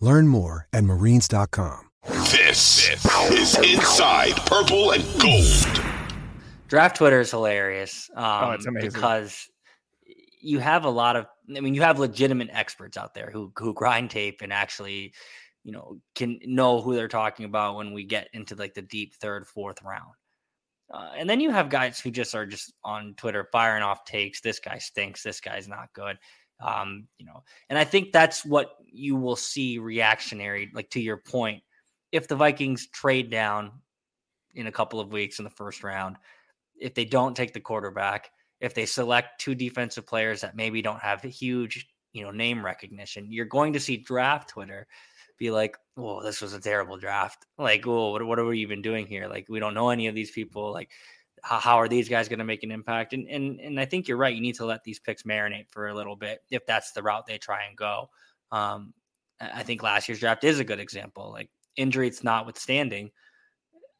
Learn more at marines.com. This is Inside Purple and Gold. Draft Twitter is hilarious um, Oh, it's amazing. because you have a lot of, I mean, you have legitimate experts out there who who grind tape and actually, you know, can know who they're talking about when we get into like the deep third, fourth round. Uh, and then you have guys who just are just on Twitter firing off takes. This guy stinks. This guy's not good. Um, you know, and I think that's what you will see reactionary, like to your point. If the Vikings trade down in a couple of weeks in the first round, if they don't take the quarterback, if they select two defensive players that maybe don't have huge, you know, name recognition, you're going to see draft Twitter be like, "Oh, this was a terrible draft." Like, "Oh, what, what are we even doing here?" Like, we don't know any of these people. Like, how, how are these guys going to make an impact? And and and I think you're right. You need to let these picks marinate for a little bit if that's the route they try and go. Um, I think last year's draft is a good example. Like injury, injuries notwithstanding,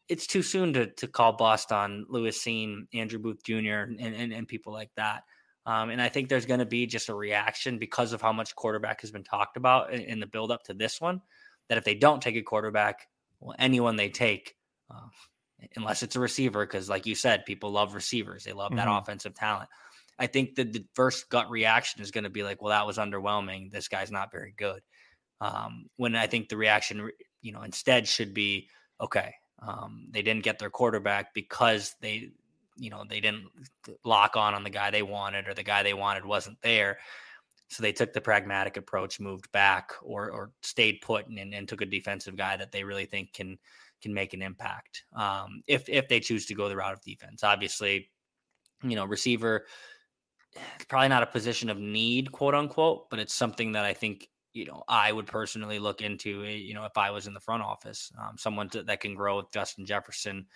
it's too soon to to call bust on Lewis Cine, Andrew Booth Jr., and and, and people like that. Um, and I think there's going to be just a reaction because of how much quarterback has been talked about in, in the build up to this one. That if they don't take a quarterback, well, anyone they take, uh, unless it's a receiver, because like you said, people love receivers. They love that Mhm. offensive talent. I think that the first gut reaction is going to be like, well, that was underwhelming. This guy's not very good. Um, when I think the reaction, you know, instead should be, okay, um, they didn't get their quarterback because they, you know, they didn't lock on on the guy they wanted or the guy they wanted wasn't there. So they took the pragmatic approach, moved back or or stayed put and, and took a defensive guy that they really think can can make an impact. Um, if if they choose to go the route of defense, obviously, you know, receiver it's probably not a position of need, quote unquote, but it's something that I think you know I would personally look into. eh, You know, if I was in the front office, um, someone to, that can grow with Justin Jefferson.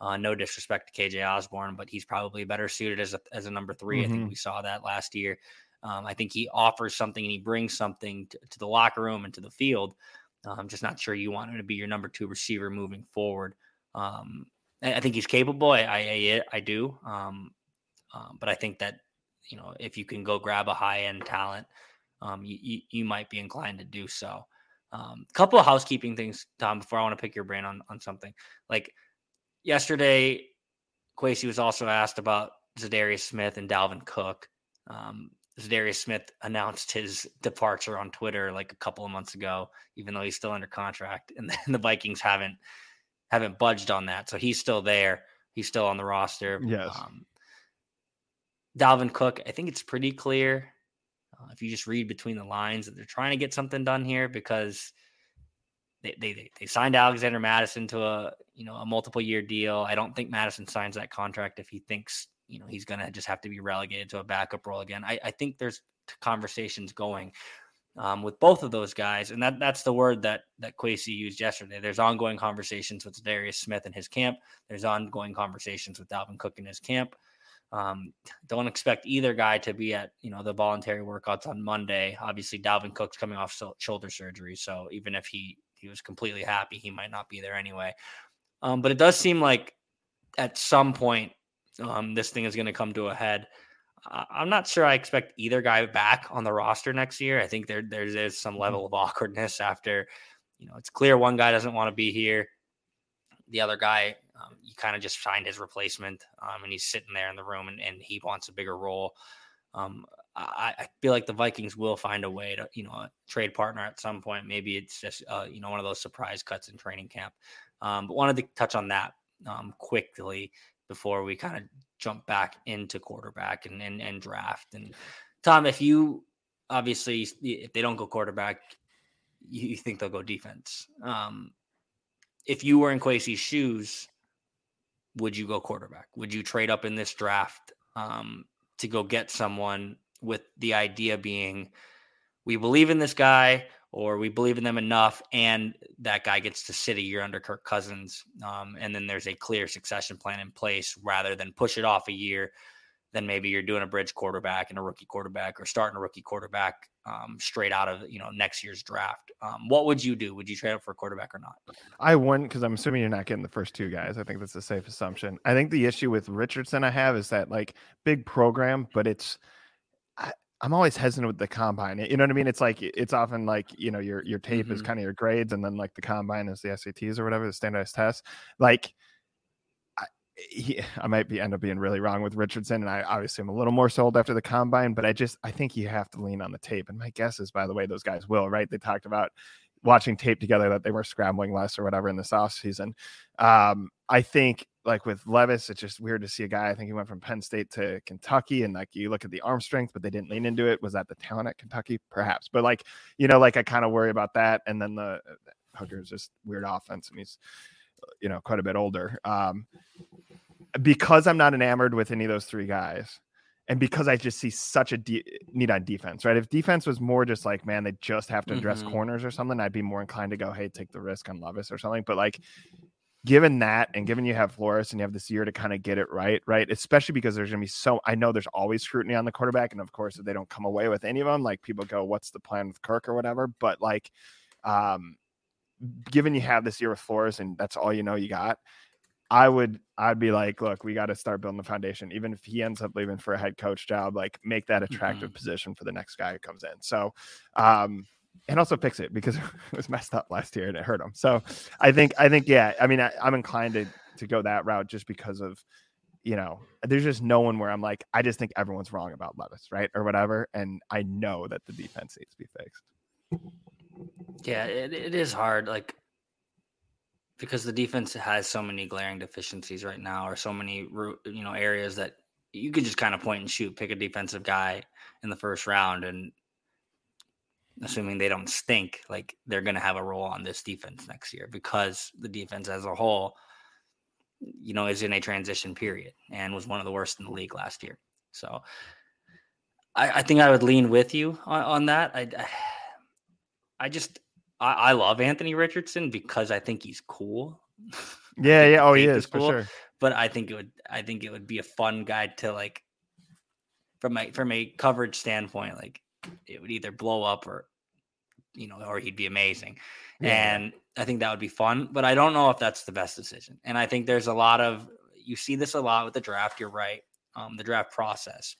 Uh, no disrespect to KJ Osborn, but he's probably better suited as a as a number 3 I Mhm. think we saw that last year. Um, I think he offers something and he brings something to, to the locker room and to the field. Uh, I'm just not sure you want him to be your number two receiver moving forward. Um, I, I think he's capable. I I, I do. Um, um, but I think that you know if you can go grab a high end talent, um, you, you you might be inclined to do so. Um, couple of housekeeping things, Tom, before I want to pick your brain on on something. Like yesterday, Kwesi was also asked about Za'Darius Smith and Dalvin Cook. Um, Za'Darius Smith announced his departure on Twitter like a couple of months ago, even though he's still under contract, and then the Vikings haven't haven't budged on that, so he's still there. He's still on the roster. Yes. Um, Dalvin Cook, I think it's pretty clear uh, if you just read between the lines that they're trying to get something done here because they they they- they signed Alexander Mattison to a you know a multiple year deal. I don't think Mattison signs that contract if he thinks you know he's gonna just have to be relegated to a backup role again. I, I think there's conversations going um, with both of those guys, and that that's the word that that Kwesi used yesterday. There's ongoing conversations with Darius Smith and his camp. There's ongoing conversations with Dalvin Cook in his camp. Um, don't expect either guy to be at you know the voluntary workouts on Monday. Obviously, Dalvin Cook's coming off so- shoulder surgery, so even if he he was completely happy, he might not be there anyway. Um, but it does seem like at some point um, this thing is going to come to a head. I'm not sure I expect either guy back on the roster next year. I think there there's, there's some level of awkwardness after you know it's clear one guy doesn't want to be here. The other guy, um, you kind of just find his replacement, um, and he's sitting there in the room, and, and he wants a bigger role. Um, I, I, feel like the Vikings will find a way to, you know, trade partner at some point. Maybe it's just, uh, you know, one of those surprise cuts in training camp. Um, but wanted to touch on that um, quickly before we kind of jump back into quarterback and, and, and draft. And Tom, if you obviously if they don't go quarterback, you, think they'll go defense. Um, if you were in Kwesi's shoes, would you go quarterback? Would you trade up in this draft um, to go get someone with the idea being we believe in this guy or we believe in them enough and that guy gets to sit a year under Kirk Cousins um, and then there's a clear succession plan in place rather than push it off a year then maybe you're doing a bridge quarterback and a rookie quarterback or starting a rookie quarterback um, straight out of you know next year's draft. Um, what would you do? Would you trade up for a quarterback or not? I wouldn't because I'm assuming you're not getting the first two guys. I think that's a safe assumption. I think the issue with Richardson I have is that like big program, but it's I, am always hesitant with the combine. You know what I mean? It's like it's often like you know your your tape mm-hmm. is kind of your grades, and then like the combine is the SATs or whatever the standardized tests. Like he, I might be end up being really wrong with Richardson, and I obviously am a little more sold after the combine, but I just I think you have to lean on the tape. And my guess is, by the way, those guys will right. They talked about watching tape together that they were scrambling less or whatever in this off season. Um, I think like with Levis, it's just weird to see a guy. I think he went from Penn State to Kentucky, and like you look at the arm strength, but they didn't lean into it. Was that the talent at Kentucky? Perhaps, but like you know, like I kind of worry about that. And then the Hooker is just weird offense, and he's you know quite a bit older. Um, because I'm not enamored with any of those three guys, and because I just see such a de- need on defense, right? If defense was more just like, man, they just have to address mm-hmm. corners or something, I'd be more inclined to go, hey, take the risk on Levis or something. But like, given that, and given you have Flores and you have this year to kind of get it right, right? Especially because there's going to be so, I know there's always scrutiny on the quarterback, and of course, if they don't come away with any of them, like people go, what's the plan with Kirk or whatever? But like, um, given you have this year with Flores and that's all you know you got, I would I'd be like, look, we got to start building the foundation. Even if he ends up leaving for a head coach job, like make that attractive mm-hmm. position for the next guy who comes in. So um and also fix it because it was messed up last year and it hurt him. So I think I think yeah, I mean I, I'm inclined to to go that route just because of you know, there's just no one where I'm like, I just think everyone's wrong about Levis, right? Or whatever. And I know that the defense needs to be fixed. Yeah, it, it is hard. Like because the defense has so many glaring deficiencies right now, or so many you know areas that you could just kind of point and shoot, pick a defensive guy in the first round, and assuming they don't stink, like they're going to have a role on this defense next year because the defense as a whole, you know, is in a transition period and was one of the worst in the league last year. So I, I think I would lean with you on, on that. I, I just I, I love Anthony Richardson because I think he's cool. Yeah, yeah. Oh, he is cool, for sure. But I think it would I think it would be a fun guy to like from my from a coverage standpoint, like it would either blow up or you know, or he'd be amazing. Yeah. And I think that would be fun, but I don't know if that's the best decision. And I think there's a lot of you see this a lot with the draft. You're right. Um, the draft process,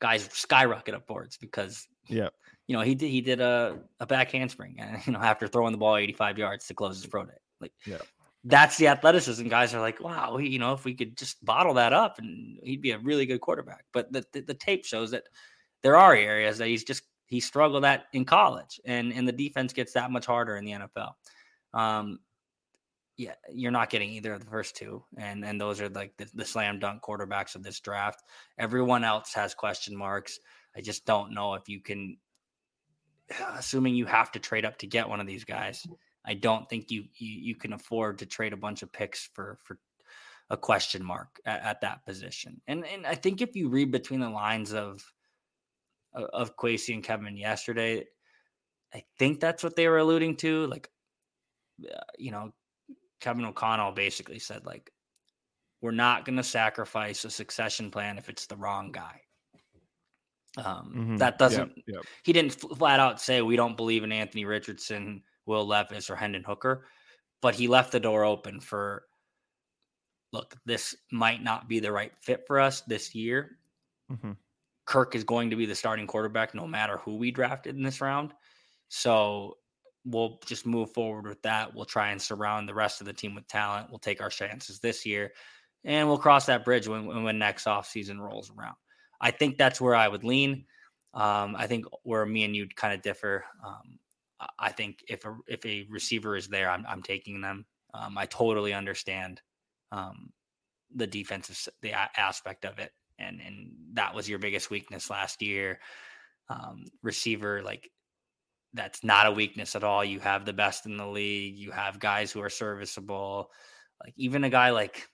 guys skyrocket up boards because yeah, you know, he did he did a, a back handspring, you know, after throwing the ball 85 yards to close his pro day. Like, yeah. that's the athleticism. Guys are like, wow, you know, if we could just bottle that up, and he'd be a really good quarterback. But the, the, the tape shows that there are areas that he's just he struggled at in college, and and the defense gets that much harder in the NFL. Um, yeah, you're not getting either of the first two, and and those are like the, the slam dunk quarterbacks of this draft. Everyone else has question marks. I just don't know if you can assuming you have to trade up to get one of these guys, I don't think you you, you can afford to trade a bunch of picks for for a question mark at, at, that position. And and I think if you read between the lines of of Kwesi and Kevin yesterday, I think that's what they were alluding to. Like, uh, you know, Kevin O'Connell basically said like, we're not going to sacrifice a succession plan if it's the wrong guy. Um, mm-hmm. That doesn't. Yep, yep. He didn't flat out say we don't believe in Anthony Richardson, Will Levis, or Hendon Hooker, but he left the door open for. Look, this might not be the right fit for us this year. Mm-hmm. Kirk is going to be the starting quarterback no matter who we drafted in this round. So we'll just move forward with that. We'll try and surround the rest of the team with talent. We'll take our chances this year and we'll cross that bridge when, when next offseason rolls around. I think that's where I would lean. Um, I think where me and you kind of differ. Um, I think if a if a receiver is there, I'm I'm taking them. Um, I totally understand um, the defensive the aspect of it, and and that was your biggest weakness last year. Um, receiver, like that's not a weakness at all. You have the best in the league. You have guys who are serviceable. Like even a guy like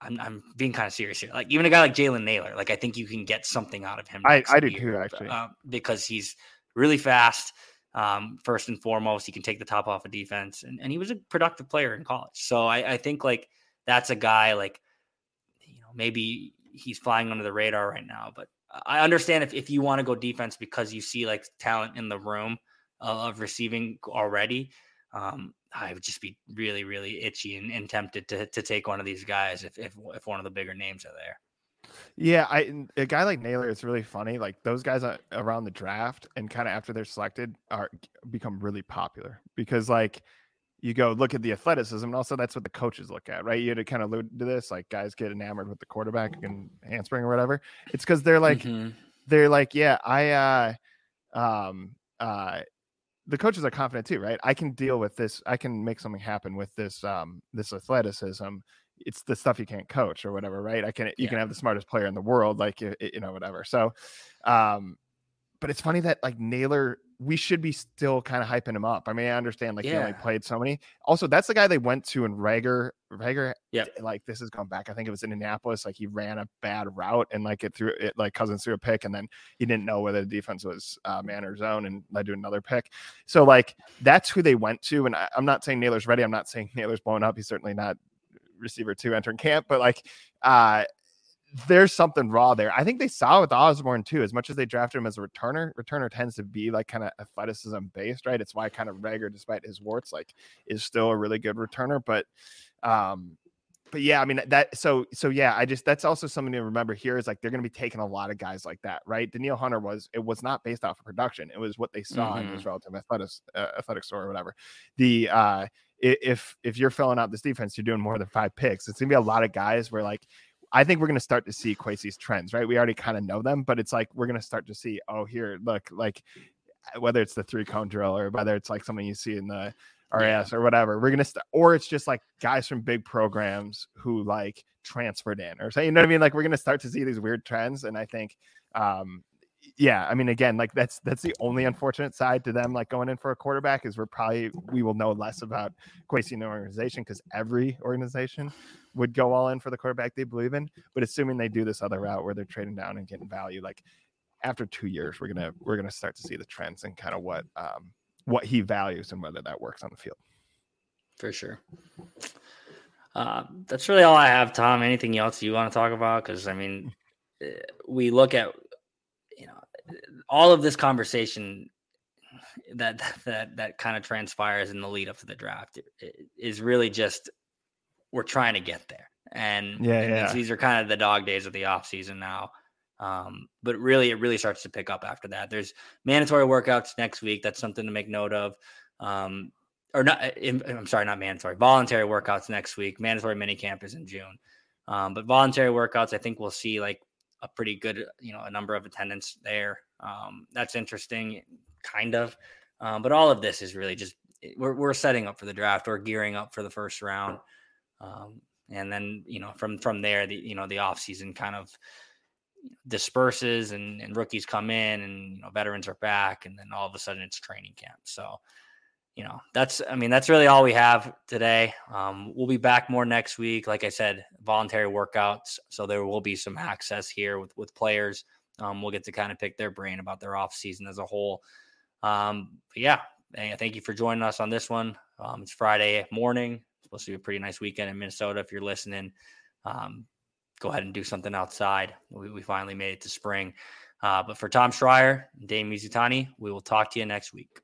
I'm I'm being kind of serious here. Like even a guy like Jalen Nailor, like I think you can get something out of him. I, I do too, actually, uh, because he's really fast. Um, first and foremost, he can take the top off of defense, and, and he was a productive player in college. So I, I think like that's a guy like know maybe he's flying under the radar right now, but I understand if, if you want to go defense because you see like talent in the room of receiving already. Um, I would just be really, really itchy and, and, tempted to to take one of these guys if, if if one of the bigger names are there. Yeah, I a guy like Nailor is really funny. Like those guys around the draft and kind of after they're selected are become really popular because like you go look at the athleticism and also that's what the coaches look at, right? You had to kind of allude to this, like guys get enamored with the quarterback and handspring or whatever. It's because they're like mm-hmm. they're like, yeah, I uh um uh the coaches are confident too, right? I can deal with this. I can make something happen with this um this athleticism. It's the stuff you can't coach or whatever, right? I can you yeah. can have the smartest player in the world, like you, you know whatever. So, um, but it's funny that like Nailor we should be still kind of hyping him up. I mean, I understand like yeah. he only played so many. Also, that's the guy they went to in Reagor. Reagor, yeah, like this has gone back. I think it was in Indianapolis. Like he ran a bad route and like it threw it like Cousins threw a pick, and then he didn't know whether the defense was uh, man or zone, and led to another pick. So like that's who they went to. And I, I'm not saying Nailor's ready. I'm not saying Nailor's blown up. He's certainly not receiver two entering camp, but like uh there's something raw there. I think they saw with Osborn too, as much as they drafted him as a returner. Returner tends to be like kind of athleticism based, right? It's why kind of Reagor, despite his warts, like is still a really good returner. But um, but yeah, I mean that so so yeah, I just that's also something to remember here is like they're gonna be taking a lot of guys like that, right? Danielle Hunter was it was not based off of production, it was what they saw mm-hmm. in his relative athletics uh, athletic store or whatever. The uh if if you're filling out this defense, you're doing more than five picks. It's gonna be a lot of guys where like I think we're going to start to see Kwesi's trends, right? We already kind of know them, but it's like we're going to start to see, oh, here, look, like whether it's the three cone drill or whether it's like something you see in the RAS or whatever, we're going to start, or it's just like guys from big programs who like transferred in or say, you know what I mean? Like we're going to start to see these weird trends. And I think, um, yeah, I mean, again, like that's that's the only unfortunate side to them, like going in for a quarterback, is we're probably we will know less about Kwesi in the organization because every organization would go all in for the quarterback they believe in. But assuming they do this other route where they're trading down and getting value, like after two years, we're gonna we're gonna start to see the trends and kind of what um what he values and whether that works on the field. For sure. Uh, that's really all I have, Tom. Anything else you want to talk about? Because I mean, eh, we look at you know all of this conversation that that that kind of transpires in the lead up to the draft is really just we're trying to get there. And yeah, and yeah. these are kind of the dog days of the off season now. Um, but really, it really starts to pick up after that. There's mandatory workouts next week. That's something to make note of. Um, or not, I'm sorry, not mandatory, voluntary workouts next week. Mandatory mini camp is in June. Um, but voluntary workouts, I think we'll see like a pretty good, you know, a number of attendance there. Um, that's interesting, kind of. Um, but all of this is really just we're, we're setting up for the draft. We're gearing up for the first round. Um, and then you know from from there the you know the off season kind of disperses and, and rookies come in and you know veterans are back and then all of a sudden it's training camp so you know that's i mean that's really all we have today um, we'll be back more next week like i said voluntary workouts so there will be some access here with with players um, we'll get to kind of pick their brain about their off season as a whole um, yeah thank you for joining us on this one um, it's friday morning supposed to be a pretty nice weekend in Minnesota. If you're listening, um, go ahead and do something outside. We, we finally made it to spring. Uh, but for Tom Schreier Dane Mizutani, we will talk to you next week.